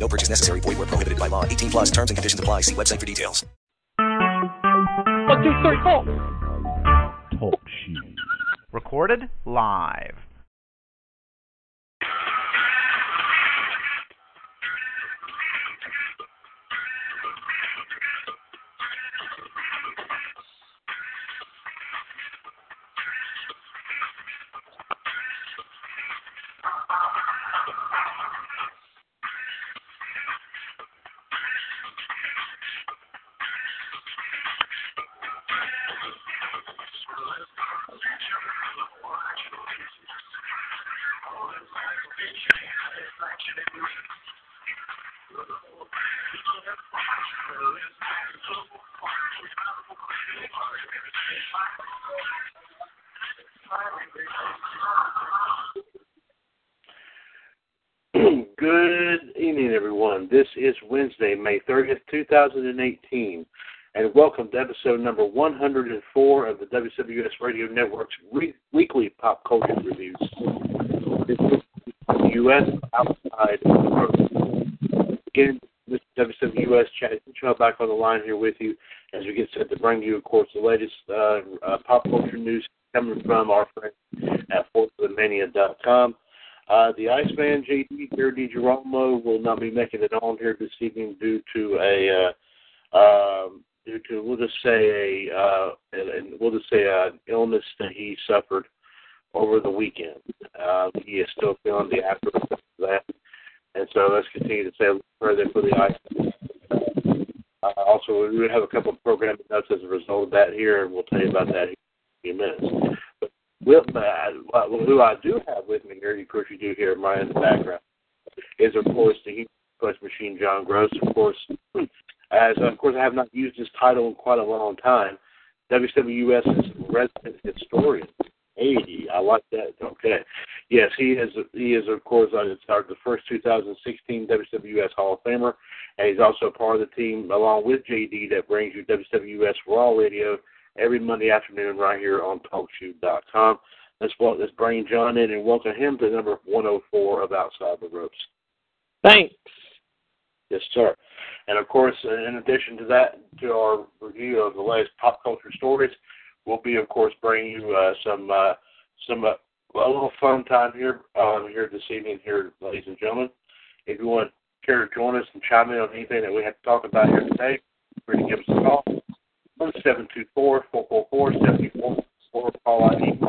No purchase necessary. Void where prohibited by law. 18 plus terms and conditions apply. See website for details. One, two, three, four. Talk show. Recorded live. Good evening, everyone. This is Wednesday, May 30th, 2018, and welcome to episode number 104 of the WWS Radio Network's re- weekly pop culture reviews. This is U.S. outside. Again, Mr. WWS Chad back on the line here with you as we get set to bring you, of course, the latest uh, uh, pop culture news coming from our friends at ForceOfTheMania.com. Uh, the Iceman JD Gary DiGirolamo will not be making it on here this evening due to a uh, um, due to we'll just say a uh, and we'll just say an illness that he suffered over the weekend. Uh, he is still feeling the aftereffects of that, and so let's continue to say further for the Iceman. Uh, also, we have a couple of programming notes as a result of that here, and we'll tell you about that in a few minutes. But with that, who I do have with me here, of course you do hear mine in the background, is of course the Heat Machine, John Gross. Of course, as of course I have not used this title in quite a long time. WWS's resident historian. Hey, I like that. Okay, yes, he is. He is of course on the first 2016 WWS Hall of Famer, and he's also part of the team along with JD that brings you WWS Raw Radio every Monday afternoon right here on TalkShoe.com. Let's, let's bring John in and welcome him to number 104 of Outside the Ropes. Thanks. Yes, sir. And of course, in addition to that, to our review of the latest pop culture stories, we'll be, of course, bringing you uh, some uh, some uh, a little fun time here um, here this evening, here, ladies and gentlemen. If you want to care to join us and chime in on anything that we have to talk about here today, free to give us a call. Seven two four four four four seventy four four call ID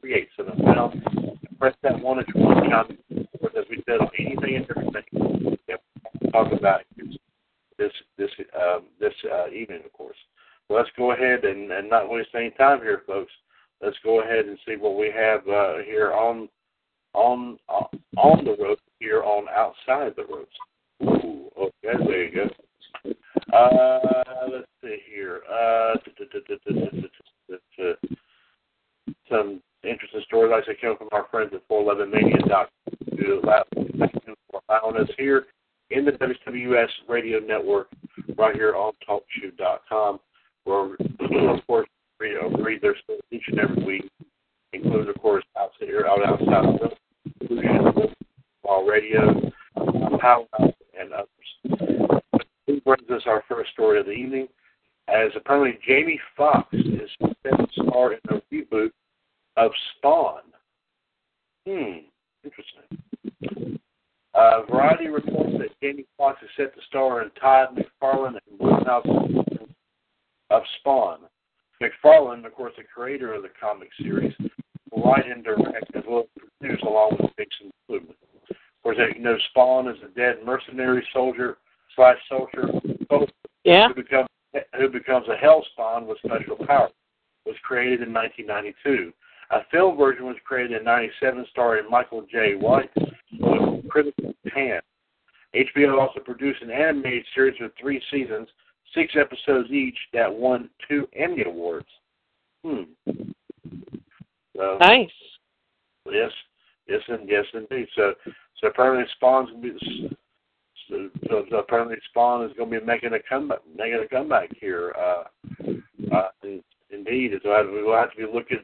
create seven pound. Press that one if you want to chime in. As we said, on anything and everything that we talk about this this um, this uh, evening, of course. Let's go ahead and, and not waste any time here, folks. Let's go ahead and see what we have uh, here on on on the road here on outside the ropes. Ooh, okay, there you go. Uh, let's see here. Uh, some interesting stories, like I came from our friends at 411mania.com for allowing us here in the WWS radio network right here on TalkShoe.com, where, of course, we read their stories each and every week, including, of course, outside here, out outside of the solution, radio, power, and others who brings us our first story of the evening. As apparently Jamie Foxx is set to star in a reboot of Spawn. Hmm, interesting. Uh, Variety reports that Jamie Foxx is set to star in Todd McFarlane and Blumhouse of Spawn. McFarlane, of course, the creator of the comic series, will write and direct as well as produce along with Dixon Kluman. Of course, you know, Spawn is a dead mercenary soldier slash soldier yeah. who becomes who becomes a Hellspawn with special powers. Was created in 1992. A film version was created in '97, starring Michael Jai White with critical pan. HBO also produced an animated series with three seasons, six episodes each that won two Emmy Awards. Hmm. So, Nice. Yes, yes, and yes, indeed. So, so apparently Spawn's gonna be. So, so, so apparently Spawn is going to be making a comeback, making a comeback here. Uh, uh, indeed, so I, we'll have to be looking,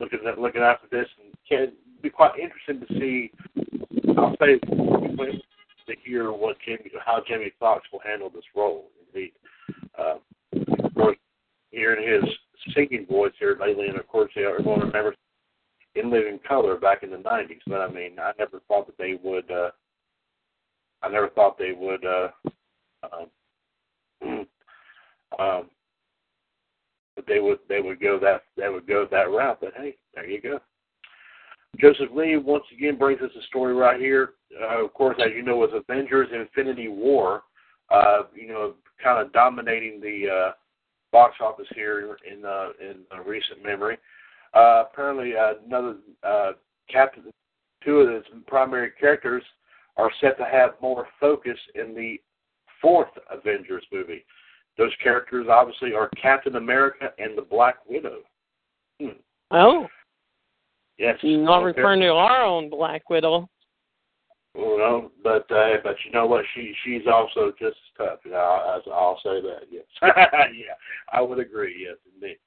looking at looking after this, and can be quite interesting to see. I'll say to hear what Jamie, how Jamie Foxx will handle this role. Indeed, uh, hearing his singing voice here lately, and of course, everyone remembers in Living Color back in the '90s. But I mean, I never thought that they would. Uh, I never thought they would. Uh, um, um, that they would they would go that they would go that route. But hey, there you go. Joseph Lee once again brings us a story right here. Uh, of course, as you know, with Avengers: Infinity War, uh, you know, kind of dominating the uh, box office here in uh, in uh, recent memory. Uh, apparently, uh, another uh, captain, two of its primary characters are set to have more focus in the fourth Avengers movie. Those characters obviously are Captain America and the Black Widow. Hmm. Oh, Yes. you're not referring to our own Black Widow. Well, but uh, but you know what? She she's also just as tough. You know, I'll, I'll say that. Yes. yeah, I would agree. Yes, indeed.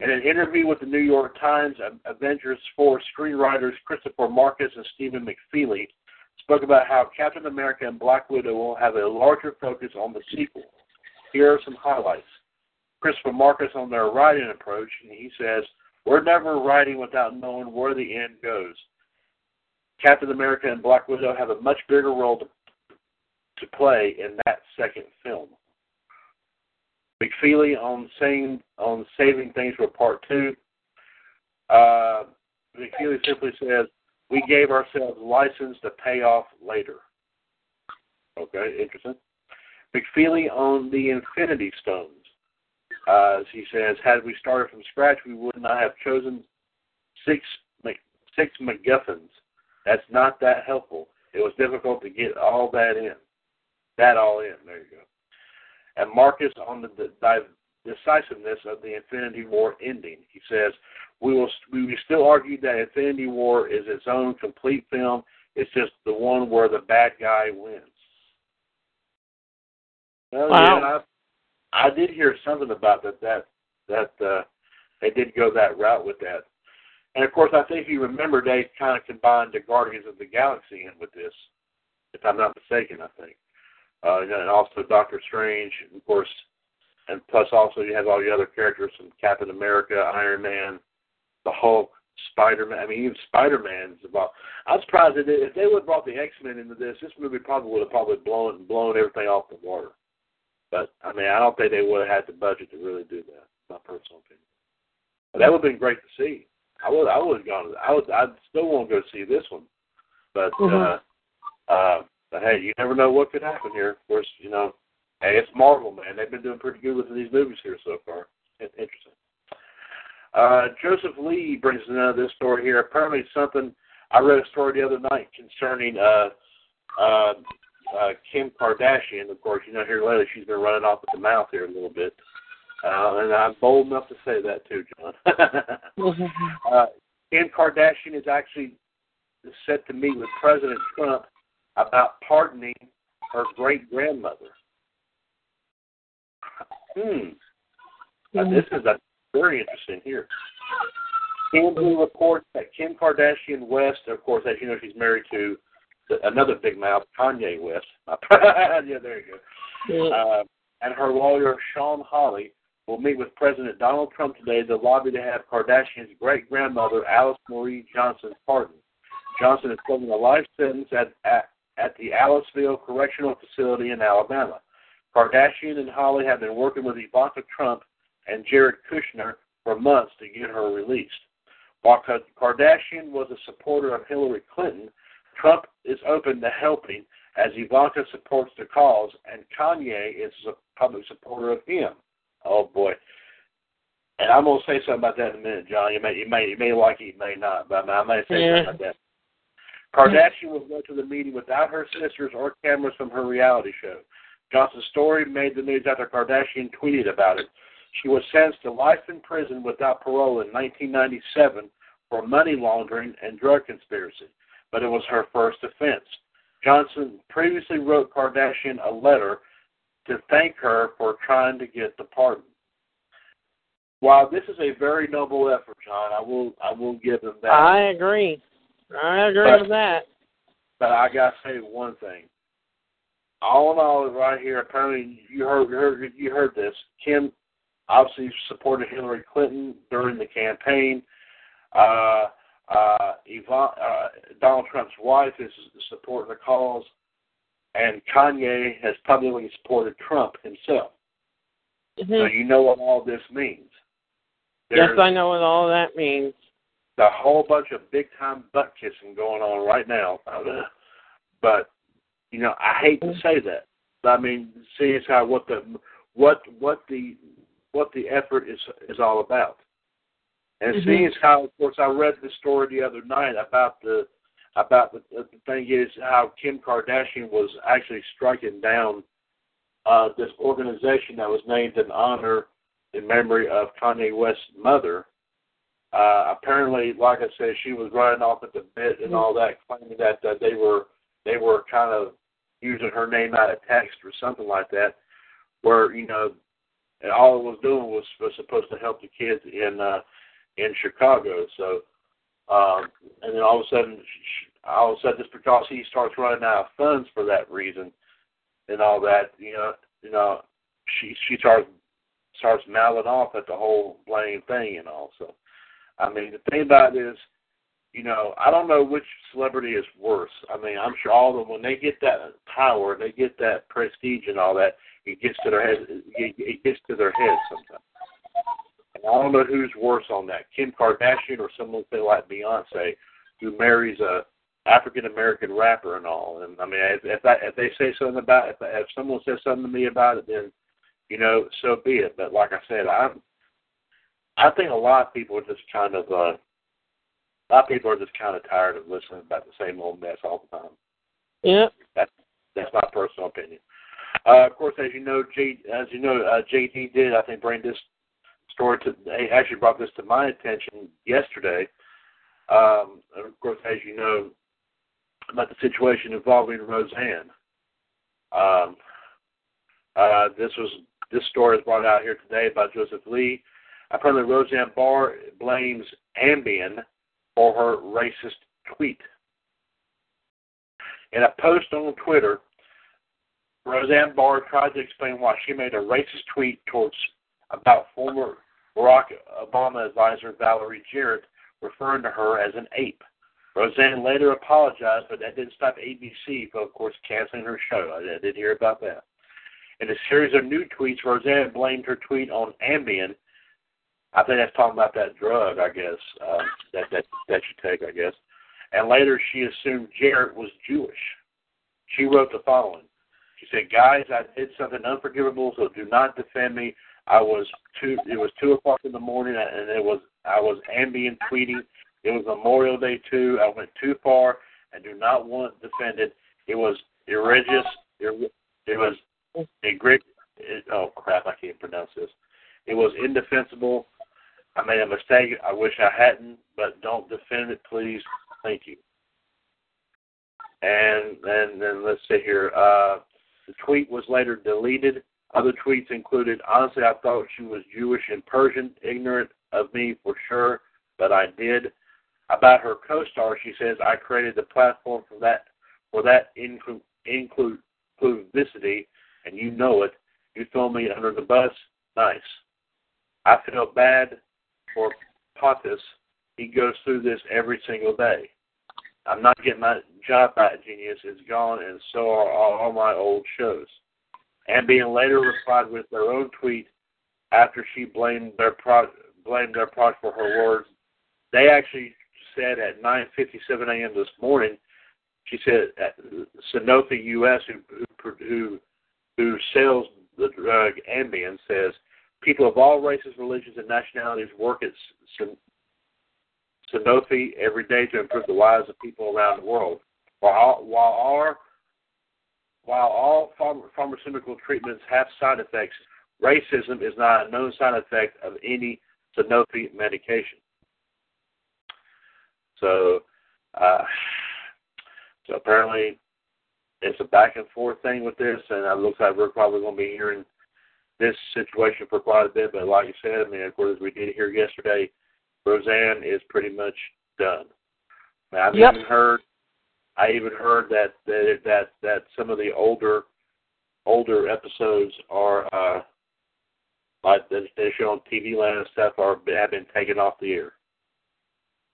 In an interview with the New York Times, Avengers 4 screenwriters Christopher Markus and Stephen McFeely spoke about how Captain America and Black Widow will have a larger focus on the sequel. Here are some highlights. Christopher Markus on their writing approach, and he says, We're never writing without knowing where the end goes. Captain America and Black Widow have a much bigger role to, to play in that second film. McFeely on saying on saving things for part two. Uh, McFeely simply says, "We gave ourselves license to pay off later." Okay, interesting. McFeely on the Infinity Stones. Uh, he says, "Had we started from scratch, we would not have chosen six six MacGuffins. That's not that helpful. It was difficult to get all that in, that all in. There you go." And Markus on the, the decisiveness of the Infinity War ending. He says, "We will we still argue that Infinity War is its own complete film. It's just the one where the bad guy wins." Well, Wow. yeah, I, I did hear something about that. That that uh, they did go that route with that. And of course, I think you remember, they kind of combined the Guardians of the Galaxy in with this, if I'm not mistaken. I think uh, and also Doctor Strange, of course, and plus also you have all the other characters from Captain America, Iron Man, the Hulk, Spider Man. I mean, even Spider Man's about. I'm surprised that if they would have brought the X Men into this, this movie probably would have probably blown blown everything off the water. But I mean, I don't think they would have had the budget to really do that. My personal opinion. But that would have been great to see. I would I would have gone. I would. I'd still want to go see this one. But Mhm. uh, uh, but hey, you never know what could happen here. Of course, you know, hey, it's Marvel, man. They've been doing pretty good with these movies here so far. It's interesting. Uh, Joseph Lee brings another this story here. Apparently, something I read a story the other night concerning uh, uh, uh, Kim Kardashian. Of course, you know, here lately she's been running off at the mouth here a little bit, uh, and I'm bold enough to say that too, John. uh, Kim Kardashian is actually set to meet with President Trump about pardoning her great grandmother. Hmm. Now, this is a very interesting here. TMZ reports that Kim Kardashian West, of course, as you know, she's married to another big mouth, Kanye West. yeah, there you go. Uh, and her lawyer, Shawn Holley, will meet with President Donald Trump today to lobby to have Kardashian's great grandmother, Alice Marie Johnson, pardoned. Johnson is serving a life sentence at, at, at the Aliceville Correctional Facility in Alabama. Kardashian and Holley have been working with Ivanka Trump and Jared Kushner for months to get her released. While Kardashian was a supporter of Hillary Clinton, Trump is open to helping as Ivanka supports the cause, and Kanye is a public supporter of him. Oh boy! And I'm gonna say something about that in a minute, John. You may, you may, you may like it, you may not, but I may say Yeah. something about that. Kardashian will go to the meeting without her sisters or cameras from her reality show. Johnson's story made the news after Kardashian tweeted about it. She was sentenced to life in prison without parole in 1997 for money laundering and drug conspiracy, but it was her first offense. Johnson previously wrote Kardashian a letter to thank her for trying to get the pardon. While this is a very noble effort, John, I will I will give them that. I agree. I agree But- with that. But I gotta say one thing. All in all, right here, apparently you heard, heard you heard this. Kim obviously supported Hillary Clinton during the campaign. Uh, uh, Yvonne, uh, Donald Trump's wife is supporting the cause, and Kanye has publicly supported Trump himself. So Mhm. you know what all this means. Yes, I know what all that means. a whole bunch of big time butt kissing going on right now. But you know, I hate to say that. But I mean, see, it's how what the what what the what the effort is is all about. And Mhm. seeing as how, of course, I read the story the other night about the about the, the thing is how Kim Kardashian was actually striking down uh, this organization that was named in honor in memory of Kanye West's mother. Uh, apparently, like I said, she was running off at the bit and all that, claiming that uh, they were they were kind of using her name out of text or something like that, where you know, and all it was doing was was supposed to help the kids in uh, in Chicago. So, um, and then all of a sudden, sh- all of a sudden, just because he starts running out of funds for that reason and all that, you know, you know, she she starts starts mouthing off at the whole blame thing and all. So, I mean, the thing about it is, you know, I don't know which celebrity is worse. I mean, I'm sure all of them when they get that power, they get that prestige and all that, it gets to their head. It, it gets to their heads sometimes. And I don't know who's worse on that, Kim Kardashian or someone like Beyonce, who marries a African American rapper and all. And I mean, if if, that, if they say something about if, if someone says something to me about it, then you know, so be it. But like I said, I'm I think a lot of people are just kind of uh a lot of people are just kind of tired of listening about the same old mess all the time. Yep. That's that's my personal opinion. Uh, of course, as you know, J, as you know, uh, JD did I think bring this story to actually brought this to my attention yesterday. Um, of course, as you know, about the situation involving Roseanne. Um, uh, this was this story is brought out here today by Joseph Lee. Apparently, Roseanne Barr blames Ambien for her racist tweet. In a post on Twitter, Roseanne Barr tried to explain why she made a racist tweet towards about former Barack Obama advisor Valerie Jarrett, referring to her as an ape. Roseanne later apologized, but that didn't stop ABC from, of course, canceling her show. I did hear about that. In a series of new tweets, Roseanne blamed her tweet on Ambien. I think that's talking about that drug, I guess, uh, that that that you take, I guess. And later, she assumed Jarrett was Jewish. She wrote the following. She said, "Guys, I did something unforgivable, so do not defend me. I was two. It was two o'clock in the morning, and it was I was Ambien tweeting. It was Memorial Day too. I went too far and do not want defended. It was egregious. It, was egregious. It, oh crap! I can't pronounce this. It was indefensible. I made a mistake. I wish I hadn't, but don't defend it, please. Thank you. And then, then let's see here. Uh, the tweet was later deleted. Other tweets included, honestly, I thought she was Jewish and Persian, ignorant of me for sure, but I did. About her co-star, she says, I created the platform for that for that inclu- inclusivity, and you know it. You throw me under the bus. Nice. I feel bad for Potus. He goes through this every single day. I'm not getting my job back, Genius. It's gone, and so are all, all my old shows. And being later replied with their own tweet after she blamed their pro- blamed their product for her words. They actually said at 9:57 a.m. this morning. She said at Sanofi U.S. who who who, sells the drug Ambien says people of all races, religions, and nationalities work at San- Sanofi every day to improve the lives of people around the world. While while our while all pharma- pharmaceutical treatments have side effects, racism is not a known side effect of any Sanofi medication. So, uh, so apparently, it's a back and forth thing with this, and it looks like we're probably going to be hearing this situation for quite a bit. But like you said, I mean, of course, as we did hear yesterday, Roseanne is pretty much done. I've Yep. even heard, I even heard that that that that some of the older older episodes are uh like they show on TV land and stuff are have been taken off the air.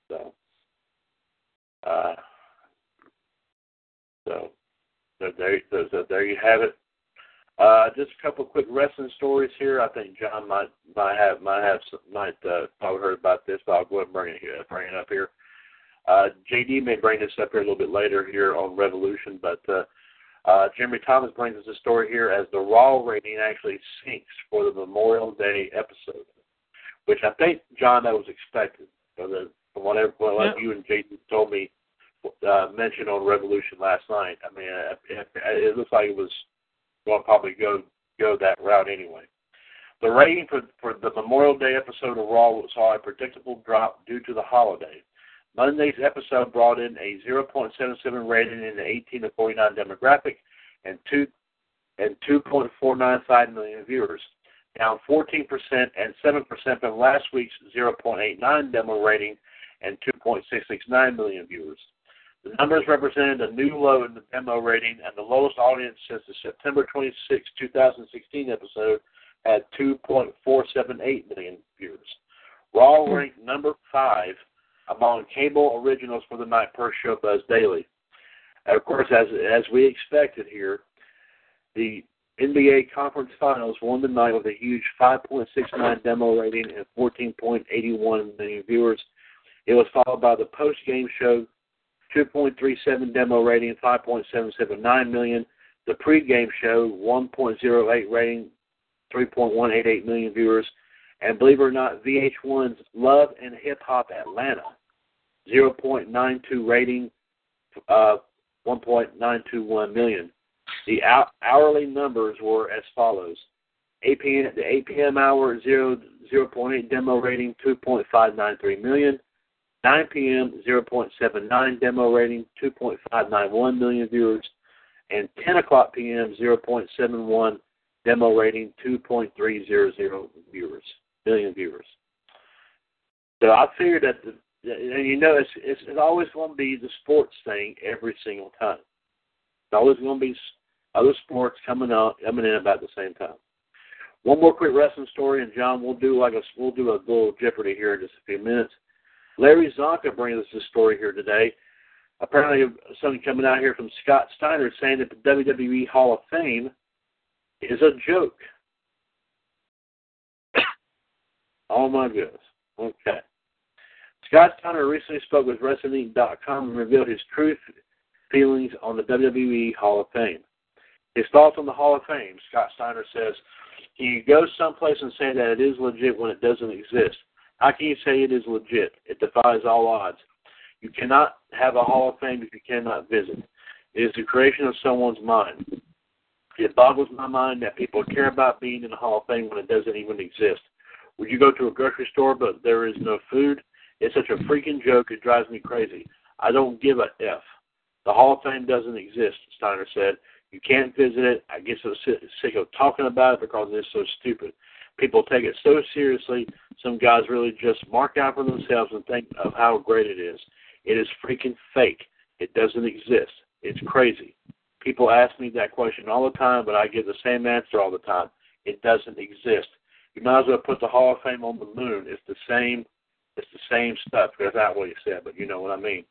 So, uh, so so there, so, so there you have it. Uh, just a couple quick wrestling stories here. I think John might might have might have might uh, probably heard about this, but I'll go ahead and bring it here, bring it up here. Uh, JD may bring this up here a little bit later here on Revolution, but uh, uh, Jeremy Thomas brings us a story here as the Raw rating actually sinks for the Memorial Day episode, which I think John that was expected. So the, from whatever well, like you and JD told me uh, mentioned on Revolution last night. I mean, it, it, it looks like it was going to probably go go that route anyway. The rating for for the Memorial Day episode of Raw saw a predictable drop due to the holiday. Monday's episode brought in a 0.77 rating in the 18 to 49 demographic and two and 2.495 million viewers, down 14% and 7% from last week's 0.89 demo rating and 2.669 million viewers. The numbers represented a new low in the demo rating and the lowest audience since the September 26, 2016 episode had 2.478 million viewers. Raw ranked number five among cable originals for the night per Showbuzz Daily. And of course, as as we expected here, the NBA Conference Finals won the night with a huge 5.69 demo rating and 14.81 million viewers. It was followed by the post-game show 2.37 demo rating, 5.779 million. The pre-game show, 1.08 rating, 3.188 million viewers. And believe it or not, VH1's Love and Hip Hop Atlanta, 0.92 rating, uh, 1.921 million. The hourly numbers were as follows. 8 p.m. The 8 p.m. hour, 0, 0.8 demo rating, 2.593 million. 9 p.m., 0.79 demo rating, 2.591 million viewers, and 10 o'clock p.m., 0.71 demo rating, 2.300 viewers, million viewers. So I figured that, the, and you know, it's, it's, it's always going to be the sports thing every single time. It's always going to be other sports coming out, coming in about the same time. One more quick wrestling story, and John, we'll do like a we'll do a little Jeopardy here in just a few minutes. Larry Csonka brings us this story here today. Apparently, something coming out here from Scott Steiner saying that the WWE Hall of Fame is a joke. oh my goodness. Okay. Scott Steiner recently spoke with WrestlingInc.com and revealed his true feelings on the WWE Hall of Fame. His thoughts on the Hall of Fame, Scott Steiner says, you go someplace and say that it is legit when it doesn't exist. How can you say it is legit? It defies all odds. You cannot have a Hall of Fame if you cannot visit. It is the creation of someone's mind. It boggles my mind that people care about being in the Hall of Fame when it doesn't even exist. Would you go to a grocery store but there is no food? It's such a freaking joke, it drives me crazy. I don't give a F. The Hall of Fame doesn't exist, Steiner said. You can't visit it. I get so sick of talking about it because it's so stupid. People take it so seriously, some guys really just mark out for themselves and think of how great it is. It is freaking fake. It doesn't exist. It's crazy. People ask me that question all the time, but I give the same answer all the time. It doesn't exist. You might as well put the Hall of Fame on the moon. It's the same. It's the same stuff. That's not what he said, but you know what I mean.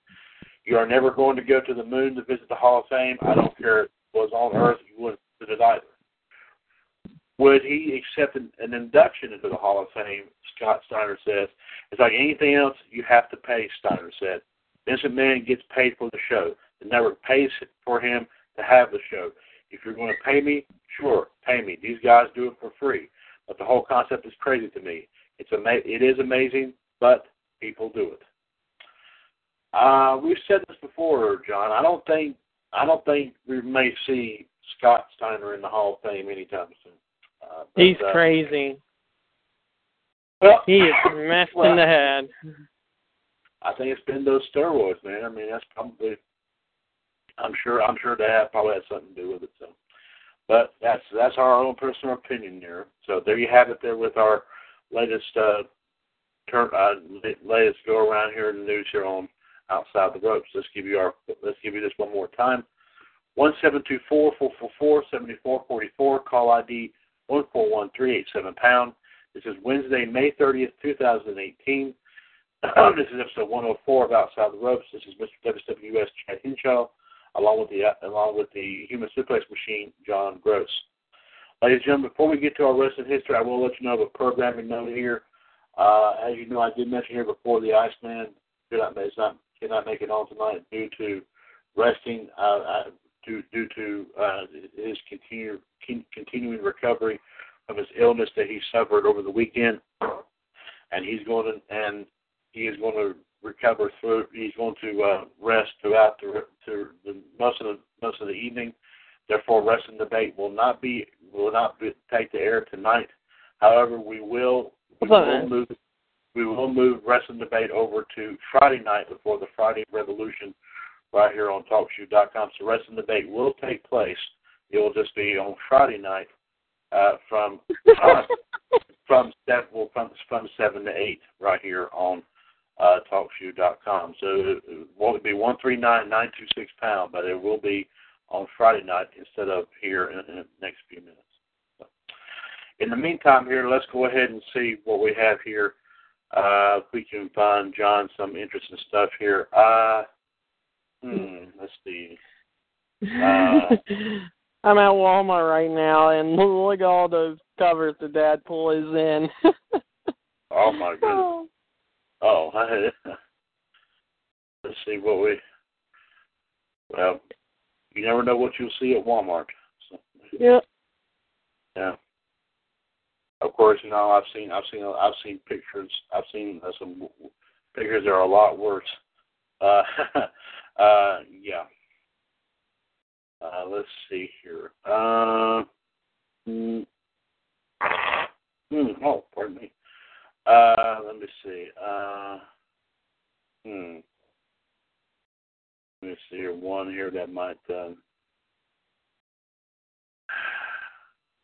You are never going to go to the moon to visit the Hall of Fame. I don't care if it was on Earth. You wouldn't visit it either. Would he accept an, an induction into the Hall of Fame? Scott Steiner says. It's like anything else. You have to pay. Steiner said. Vincent McMahon gets paid for the show. The network pays for him to have the show. If you're going to pay me, sure, pay me. These guys do it for free. But the whole concept is crazy to me. It's ama- It is amazing, but people do it. Uh, we've said this before, John. I don't think I don't think we may see Scott Steiner in the Hall of Fame anytime soon. Uh, but, He's uh, crazy. Well, He is messed well, in the head. I think it's been those steroids, man. I mean, that's probably. I'm sure. I'm sure that probably had something to do with it. So, but that's that's our own personal opinion there. So there you have it. There with our latest uh, turn, uh, latest go around here in the news here on outside the ropes. Let's give you our. Let's give you this one more time. One seven two four four four four seventy four forty four. Call ID one four one three eight seven pound. This is Wednesday, May thirtieth, two thousand eighteen. this is episode 104 of Outside the Ropes. This is Mr. WWS Chad Hinshaw, along with the along with the Human Suplex Machine, John Gross. Ladies and gentlemen, before we get to our wrestling history, I will let you know of a programming note here. Uh, as you know, I did mention here before the Iceman did not, not cannot make it on tonight due to resting, uh, uh, due due to uh, his continue, continuing recovery of his illness that he suffered over the weekend, and he's going to and he is going to recover through. He's going to uh, rest throughout the, to the most of the most of the evening. Therefore, wrestling debate will not be will not be, take the air tonight. However, we will we will move we will move wrestling debate over to Friday night before the Friday Revolution, right here on TalkShoe.com. So wrestling debate will take place. It will just be on Friday night uh, from uh, from seven well, from from seven to eight right here on uh, TalkShoe.com. So it won't be one three nine nine two six pound, but it will be on Friday night instead of here in, in the next few minutes. So, in the meantime, here let's go ahead and see what we have here. Uh, if we can find John some interesting stuff here. Uh, hmm, let's see. Uh, I'm at Walmart right now, and look at all those covers the Deadpool is in. oh my goodness. Oh, let's see what we. Well, you never know what you'll see at Walmart. So, yeah. Yeah. Of course, you know I've seen I've seen I've seen pictures I've seen uh, some pictures that are a lot worse. Uh, uh, yeah. Uh, let's see here. Uh, mm, mm, oh, pardon me. Uh, let me see. Uh, hmm. Let me see here. One here that might. Uh,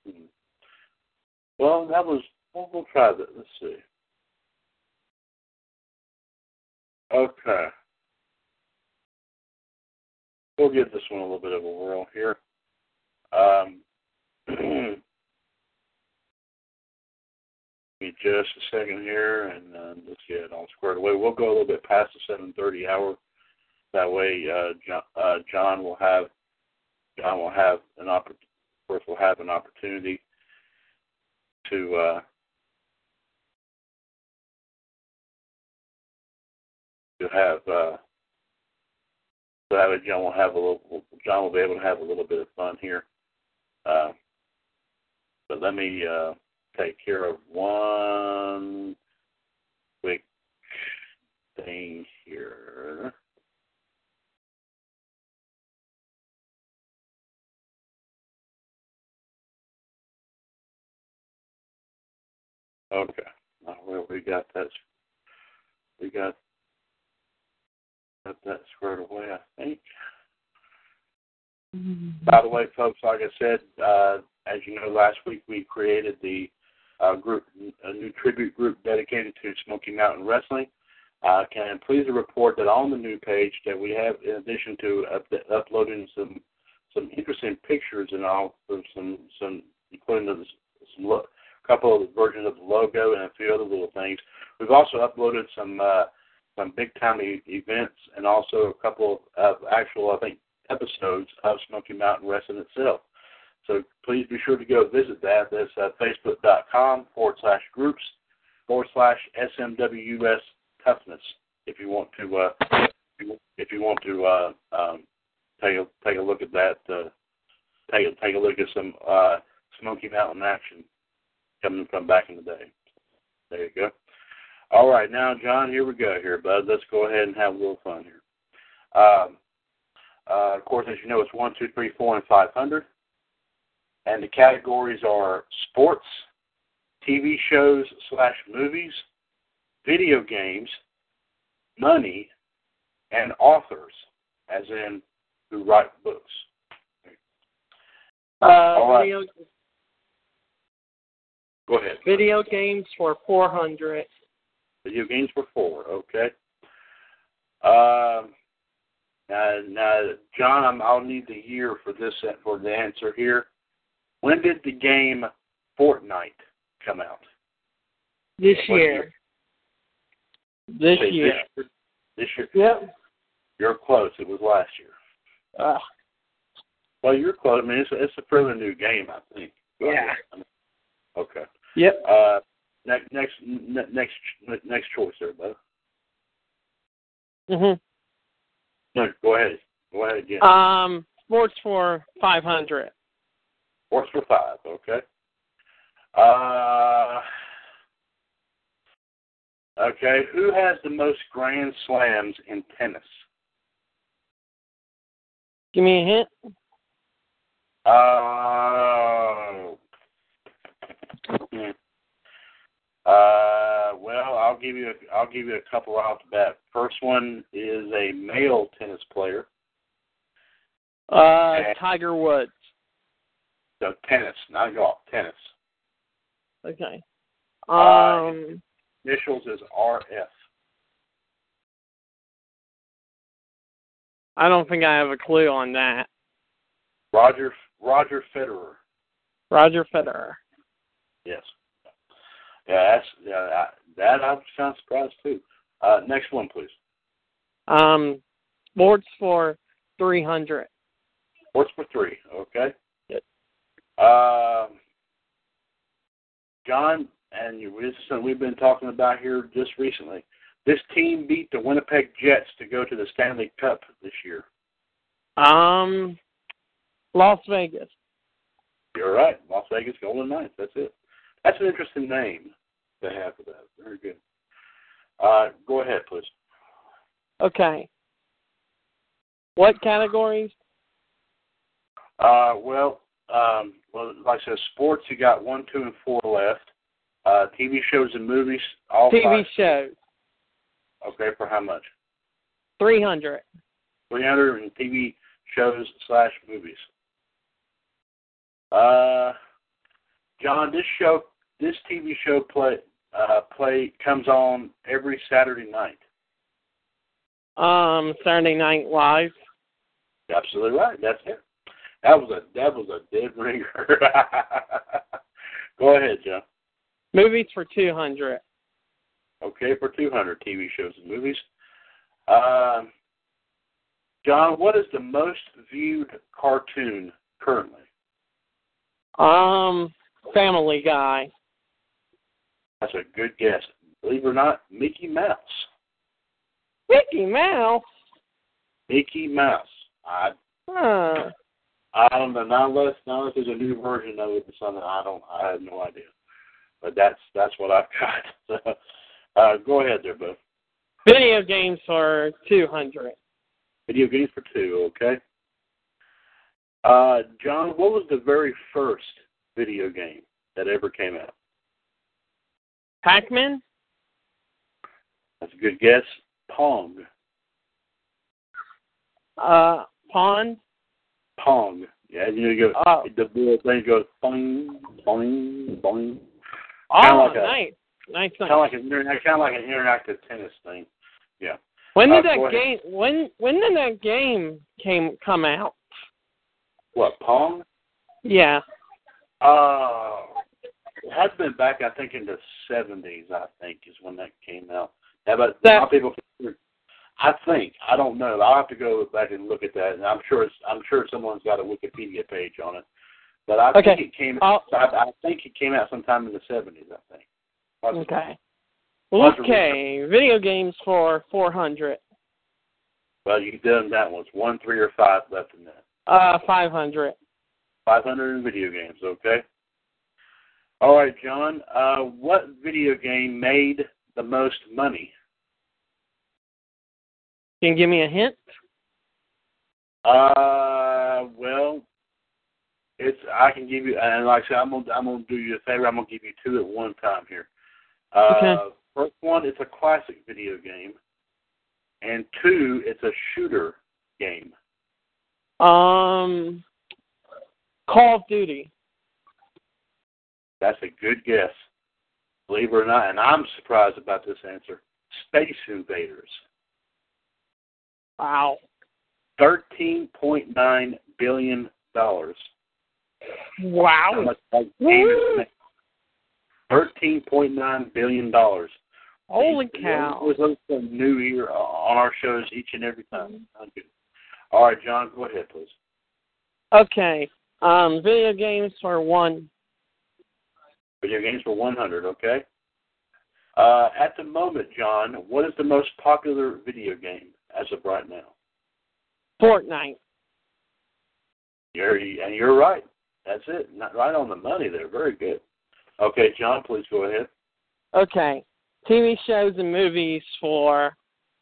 hmm. Well, that was. We'll, we'll try that. Let's see. Okay. We'll give this one a little bit of a whirl here. Um, me just a second here, and uh, let's get it all squared away. We'll go a little bit past the 7:30 hour. That way, uh, John, uh, John will have John will have an of course, will have an opportunity to uh, to have uh, to have it. John will have a little. John will be able to have a little bit of fun here. Uh, but let me. Uh, take care of one quick thing here. Okay. Where we got that we got got that squared away, I think. Mm-hmm. By the way, folks, like I said, uh, as you know, last week we created the uh, group, a new tribute group dedicated to Smoky Mountain Wrestling. Uh, can please report that on the new page that we have, in addition to up, uploading some some interesting pictures and all, some some including the, some lo- couple of versions of the logo and a few other little things. We've also uploaded some uh, some big time e- events and also a couple of actual, I think, episodes of Smoky Mountain Wrestling itself. So please be sure to go visit that. That's uh, facebook.com forward slash groups forward slash SMWS toughness if you want to uh, if you want to uh, um, take a take a look at that. Uh, take a, take a look at some uh, Smoky Mountain action coming from back in the day. There you go. All right, now John, here we go here, bud. Let's go ahead and have a little fun here. Um, uh, of course, as you know, it's one, two, three, four, and five hundred. and the categories are sports, TV shows slash movies, video games, money, and authors, as in who write books. Uh, All right. video, Go ahead. video games for 400. Video games for four. Okay. Um. Now, now, John, I'm, I'll need the year for this for the answer here. When did the game Fortnite come out? This What year. This Say year. This year. This year. Yep. You're close. It was last year. Uh, Well, you're close. I mean, it's a, it's a fairly new game, I think. Yeah. Okay. yep. Uh, next, next, next, next choice, there, bud. Mhm. No, go ahead. Go ahead again. Um, sports for 500. Works for five. Okay. Uh, okay. Who has the most grand slams in tennis? Give me a hint. Uh, hmm. Uh, well, I'll give you a, I'll give you a couple off the bat. First one is a male tennis player. Uh. Tiger Woods. So tennis, not golf, tennis. Okay. Uh, Um, Initials is RF. I don't think I have a clue on that. Roger Roger Federer. Roger Federer. Yes. Yeah, that's yeah, I, that I'm kind of surprised too. Uh, next one, please. Um, sports for 300. Sports for three. Okay. Yep. Um, John, and this is something we've been talking about here just recently. This team beat the Winnipeg Jets to go to the Stanley Cup this year. Um, Las Vegas. You're right. Las Vegas Golden Knights. That's it. That's an interesting name to have for that. Very good. Uh, go ahead, please. Okay. What categories? Uh, well, um, well, like I said, sports. You got one, two, and four left. Uh, TV shows and movies. All TV five. shows. Okay, for how much? 300. Three hundred and TV shows slash movies. Uh, John, this show, this TV show play uh, play comes on every Saturday night. Um, Saturday Night Live. Absolutely right. That's it. That was a that was a dead ringer. Go ahead, John. Movies for 200. Okay, for 200 TV shows and movies. Um, John, what is the most viewed cartoon currently? Um, Family Guy. That's a good guess. Believe it or not, Mickey Mouse. Mickey Mouse. Mickey Mouse. I Huh. I don't know. Not unless not unless there's a new version of it or something. I don't. I have no idea. But that's that's what I've got. uh, go ahead there, bud. Video games for 200. Video games for two, okay? Uh, John, what was the very first video game that ever came out? Pac-Man? That's a good guess. Pong. Uh, Pond? Pong. Yeah, you know, go, Oh. the little thing goes boing, boing, boing. Oh, like a- nice. Nice, nice. Kind of like an kind of like an interactive tennis thing. Yeah. when did uh, that ahead. game when when did that game came come out? What Pong? Yeah. Uh, it has been back, I think, in the seventies. I think is when that came out. Yeah, but That- people. I think I don't know. I'll have to go back and look at that, and I'm sure it's, I'm sure someone's got a Wikipedia page on it. But I Okay. think it came. I'll- I, I think it came out sometime in the seventies. I think. Possibly. Okay. Okay. Video games for 400. Well, you've done that one. One, three, or five left in that. Uh, 500. Five hundred in video games. Okay. All right, John. Uh, what video game made the most money? Can you give me a hint? Uh, well, It's I can give you and like I said, I'm gonna I'm gonna do you a favor. I'm gonna give you two at one time here. Uh, Okay. First one, it's a classic video game, and two, it's a shooter game. Um, Call of Duty. That's a good guess. Believe it or not, and I'm surprised about this answer. Space Invaders. Wow. Thirteen point nine billion dollars. Wow. much that game is made? Thirteen point nine billion dollars. Holy cow. always look for new year on our shows each and every time. All right, John, go ahead, please. Okay. Um, video games for one. Video games for 100, okay? Uh, at the moment, John, what is the most popular video game as of right now? Fortnite. You're, and you're right. That's it. Not right on the money there. Very good. Okay, John, please go ahead. Okay. TV shows and movies for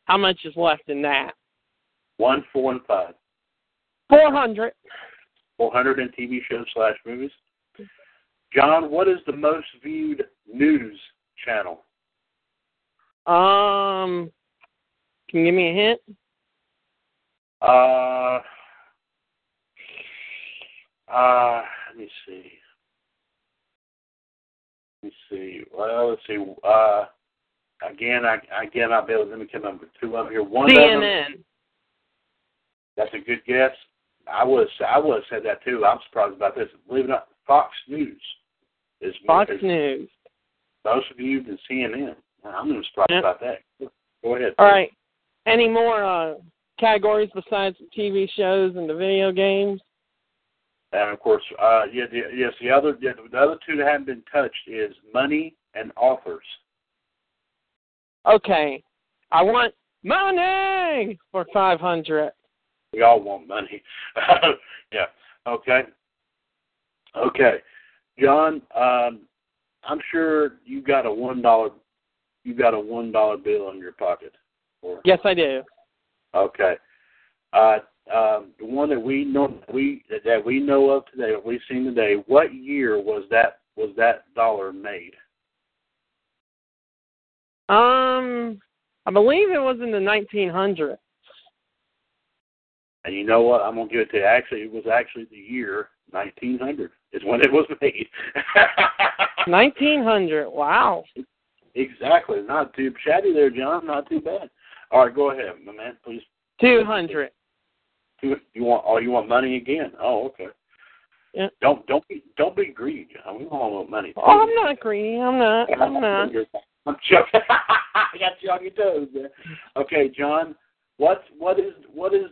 how much is left in that? One, four, and five. Four hundred. 400 in TV shows slash movies. John, what is the most viewed news channel? Um, can you give me a hint? Uh, uh, let me see. Let me see. Well, let's see. Uh, again, I again I'll be able. Let me come up with two of them here. One of them. CNN. That's a good guess. I was I would have said that too. I'm surprised about this. Believe it or not, Fox News is Fox is News. most viewed than CNN. I'm even surprised Yeah. about that. Go ahead. All right. Any more uh, categories besides the TV shows and the video games? And of course, uh, yeah, the, yes, the other yeah, the other two that haven't been touched is money and authors. Okay. I want money for five hundred. We all want money. yeah. Okay. Okay. John, um, I'm sure you got a one dollar you got a one dollar bill in your pocket. Or, Yes, I do. Okay. Uh, um, the one that we know we that we know of today, that we've seen today. What year was that was that dollar made? Um, I believe it was in the 1900s. And you know what? I'm gonna give it to you. Actually, it was actually the year 1900 is when it was made. 1900. Wow. exactly. Not too shabby there, John. Not too bad. All right, go ahead, my man. Please. 200. You you want? Oh, you want money again? Oh, okay. Yeah. Don't don't be don't be greedy, John. We all want money. Oh, I'm not greedy. I'm not. I'm not. I'm joking. I got you on your toes there. Okay, John. What's what is what is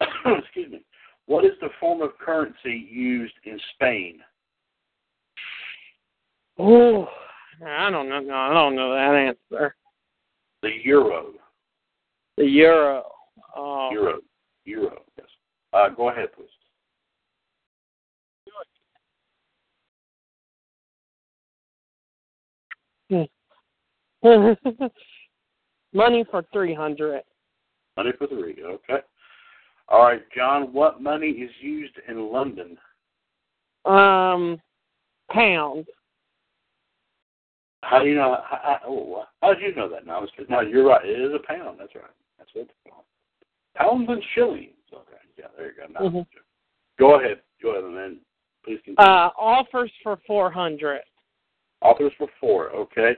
excuse me? What is the form of currency used in Spain? Oh, I don't know. No, I don't know that answer. The euro. The euro. Oh. Euro. Euro. Yes. Uh, go ahead, please. Money for 300. Money for three. Okay. All right, John. What money is used in London? Um, pound. How do you know? How, how, oh, how did you know that? No, no, you're right. It is a pound. That's right. That's what. Pounds and shillings. Okay. Yeah, there you go. Now, Mhm. Go ahead. Go ahead, man. Please continue. Uh, offers for 400. Authors for four. Okay.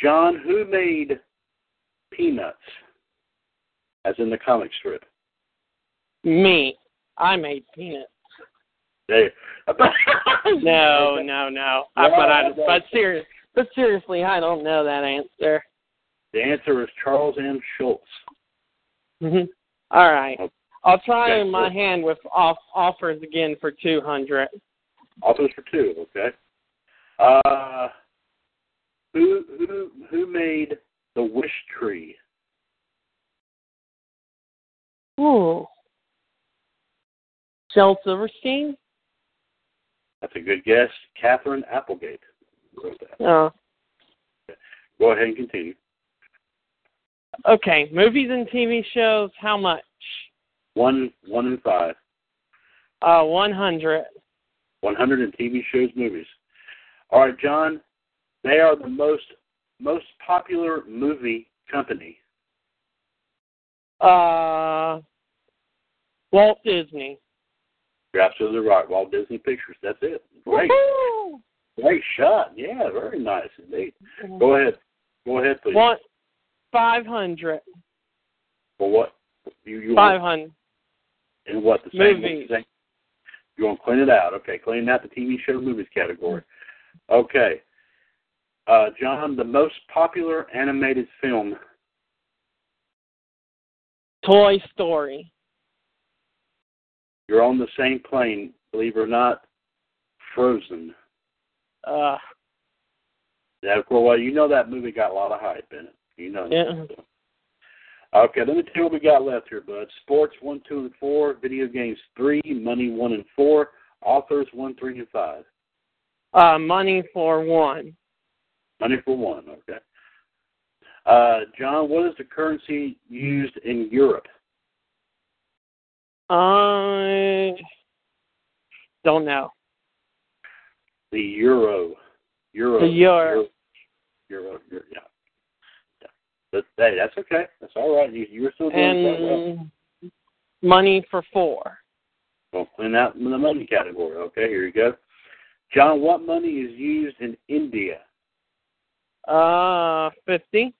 John, who made Peanuts? As in the comic strip. Me. I made peanuts. There. No, no, no. I, but I, but serious, but seriously, I don't know that answer. The answer is Charles M. Schulz. Mhm. All right. I'll try Okay, my cool. hand with off, offers again for 200. Offers for two. Okay. Uh, who who who made the wish tree? Ooh. Shel Silverstein? That's a good guess. Katherine Applegate wrote that. Oh. Go ahead and continue. Okay. Movies and TV shows, how much? One one and five. Uh, 100. 100 in TV shows, movies. All right, John. They are the most most popular movie company. Uh, Walt Disney. You're absolutely right. Walt Disney Pictures. That's it. Great. Woohoo! Great shot. Yeah, very nice indeed. Go ahead. Go ahead, please. One, five hundred. For what? You, you Five hundred. and what the same? Movies. Same, you want to clean it out? Okay, clean out the TV show movies category. Okay, uh, John, the most popular animated film. Toy Story. You're on the same plane, believe it or not. Frozen. Uh, Now, of course, well, you know that movie got a lot of hype in it. You know. Yeah. that. Okay, let me tell you what we got left here, bud. Sports one, two, and four. Video games three. Money one and four. Authors one, three, and five. uh, money for one. Money for one. Okay. Uh, John, what is the currency used in Europe? I don't know. The euro. Euro. The euro. Euro. euro yeah. yeah. But hey, that's okay. That's all right. You, you were still doing quite well. And money for four. Well, clean out the money category. Okay, here you go. John, what money is used in India? Uh, fifty.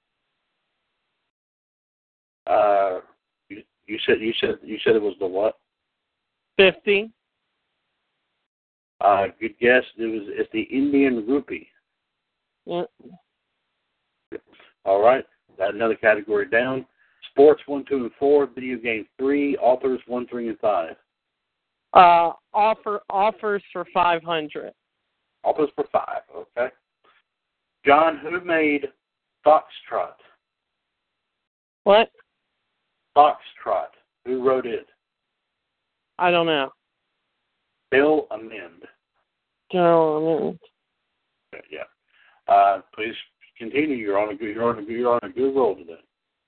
Uh, you, said you said you said it was the what? Fifty. Uh, good guess. It was it's the Indian rupee. Yeah. All right, got another category down. Sports one, two, and four. Video games three. Authors one, three, and five. Uh, offer offers for five hundred. Authors for five. Okay. John, who made Foxtrot? What? Foxtrot. Who wrote it? I don't know. Bill Amend. No, Yeah. Uh, please continue. You're on a good. You're on a good. You're on a good roll today.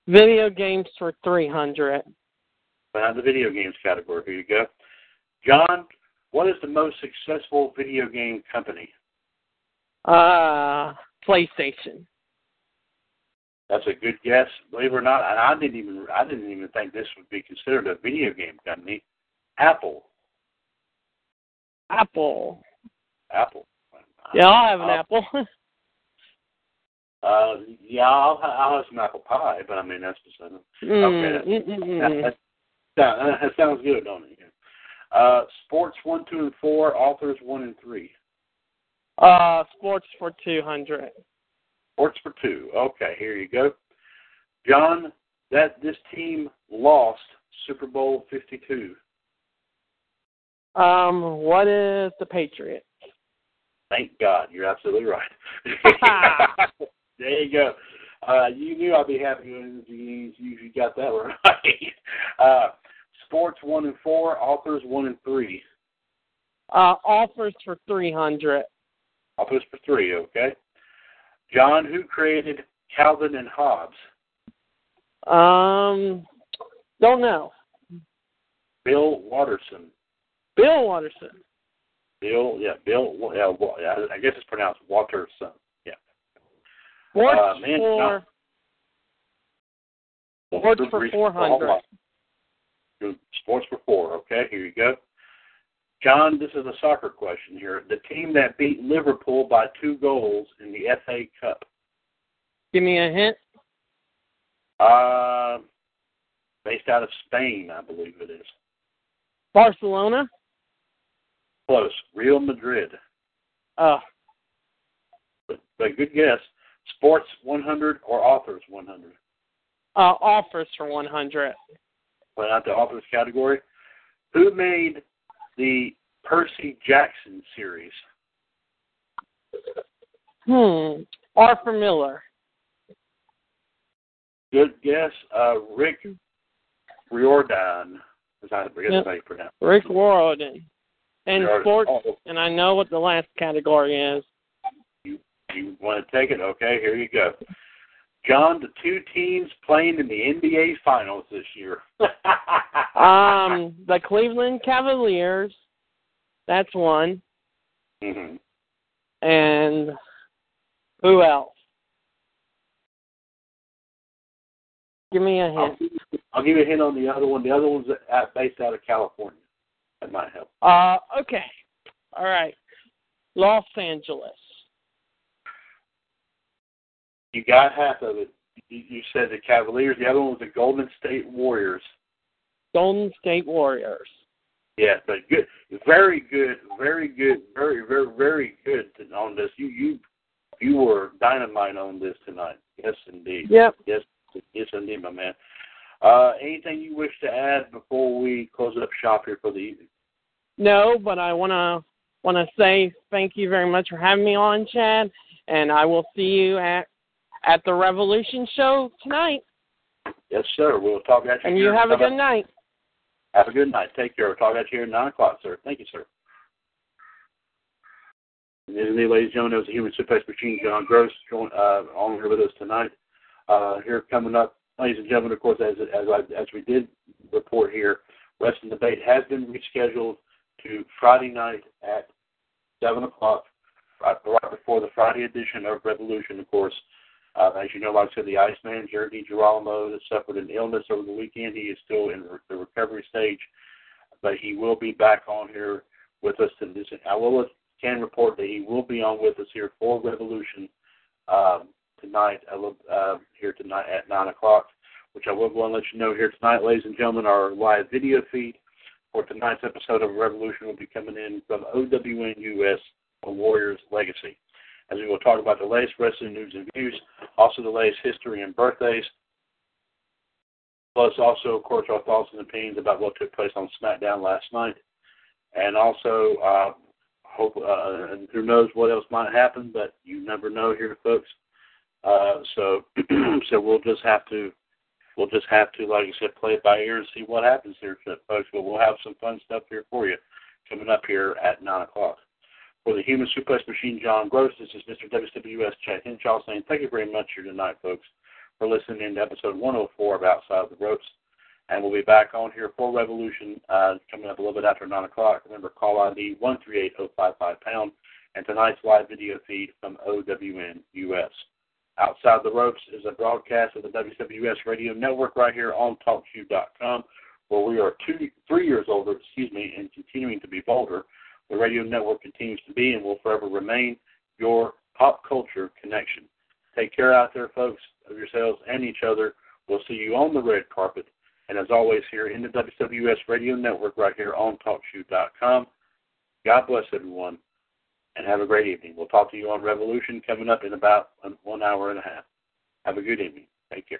video games for three hundred. Behind the video games category. Here you go. John, what is the most successful video game company? Uh, PlayStation. That's a good guess. Believe it or not, and I didn't even I didn't even think this would be considered a video game company. Apple. Apple. Apple. Yeah, I'll have an Uh, apple. Uh, yeah, I'll, I'll have some apple pie, but I mean that's beside it. Mm, mm, mm, That, that, that, that sounds good, don't it? Uh, sports one, two, and four. Authors one and three. Uh, sports for two hundred. Sports for two. Okay, here you go. John, that this team lost Super Bowl fifty two. Um, what is the Patriots? Thank God, you're absolutely right. there you go. Uh, you knew I'd be happy when you, you, you got that right. Uh, sports one and four, authors one and three. Uh, offers for three hundred. Offers for three, okay. John, who created Calvin and Hobbes? Um, don't know. Bill Watterson. Bill Watterson. Bill, yeah, Bill, yeah, I guess it's pronounced Watterson. Yeah. Sports Uh, man, for sports for four hundred. Sports for four. Okay, here you go. John, this is a soccer question here. The team that beat Liverpool by two goals in the FA Cup. Give me a hint. Uh, based out of Spain, I believe it is. Barcelona. Close. Real Madrid. Uh, But, but good guess. Sports 100 or Authors 100? uh, offers for one hundred. Went out to Authors category. Who made the Percy Jackson series? Hmm. Arthur Miller. Good guess. Uh, Rick Riordan. Is I guess Yep. how you pronounce it. Rick Warden. And Riordan. sports, Oh, and I know what the last category is. you want to take it? Okay, here you go. John, the two teams playing in the NBA Finals this year. Um, the Cleveland Cavaliers. That's one. Mm-hmm. And who else? Give me a I'll, hint. give you- I'll give you a hint on the other one. The other one's at, based out of California. That might help. Uh, okay. All right. Los Angeles. You got half of it. You, you said the Cavaliers. The other one was the Golden State Warriors. Golden State Warriors. Yeah, but good, very good, very good, very, very, very good on this. You, you, you were dynamite on this tonight. Yes, indeed. Yep. Yes, yes, indeed, my man. Uh, anything you wish to add before we close up shop here for the evening? No, but I want to say thank you very much for having me on, Chad, and I will see you at at the Revolution show tonight. Yes, sir. We'll talk at you. And you have a good night. Have a good night. Take care. We'll talk at you here at 9 o'clock, sir. Thank you, sir. And then, ladies and gentlemen, there was a human suplex machine, John Gross, join, uh, on here with us tonight. Uh, here coming up, ladies and gentlemen, of course, as as I, as we did report here, Wrestling Debate has been rescheduled to Friday night at 7 o'clock, right, right before the Friday edition of Revolution, of course. Uh, as you know, like I said, the Iceman, Jared DiGirolamo, that suffered an illness over the weekend. He is still in re- the recovery stage, but he will be back on here with us. This, I will can report that he will be on with us here for Revolution um, tonight. I will, uh, here tonight at nine o'clock, which I will go and let you know here tonight, ladies and gentlemen. Our live video feed for tonight's episode of Revolution will be coming in from OWN US on Warriors Legacy as we will talk about the latest wrestling news and views, also the latest history and birthdays, plus also, of course, our thoughts and opinions about what took place on SmackDown last night, and also uh, hope uh, who knows what else might happen, but you never know here, folks. Uh, so, so we'll just have to, we'll just have to, like I said, play it by ear and see what happens here, folks. But we'll have some fun stuff here for you coming up here at nine o'clock. For the Human Suplex Machine, John Gross, this is Mr. WCWUS Chad Henshaw saying thank you very much here tonight, folks, for listening to episode 104 of Outside the Ropes. And we'll be back on here for Revolution uh, coming up a little bit after 9 o'clock. Remember, call ID 138055 pound and tonight's live video feed from OWN US. Outside the Ropes is a broadcast of the WCWUS Radio Network right here on TalkShoe.com, where we are two, three years older, excuse me, and continuing to be bolder the radio network continues to be and will forever remain your pop culture connection. Take care out there, folks, of yourselves and each other. We'll see you on the red carpet. And as always, here in the WCWUS Radio Network, right here on TalkShoe.com. God bless everyone, and have a great evening. We'll talk to you on Revolution coming up in about one hour and a half. Have a good evening. Take care.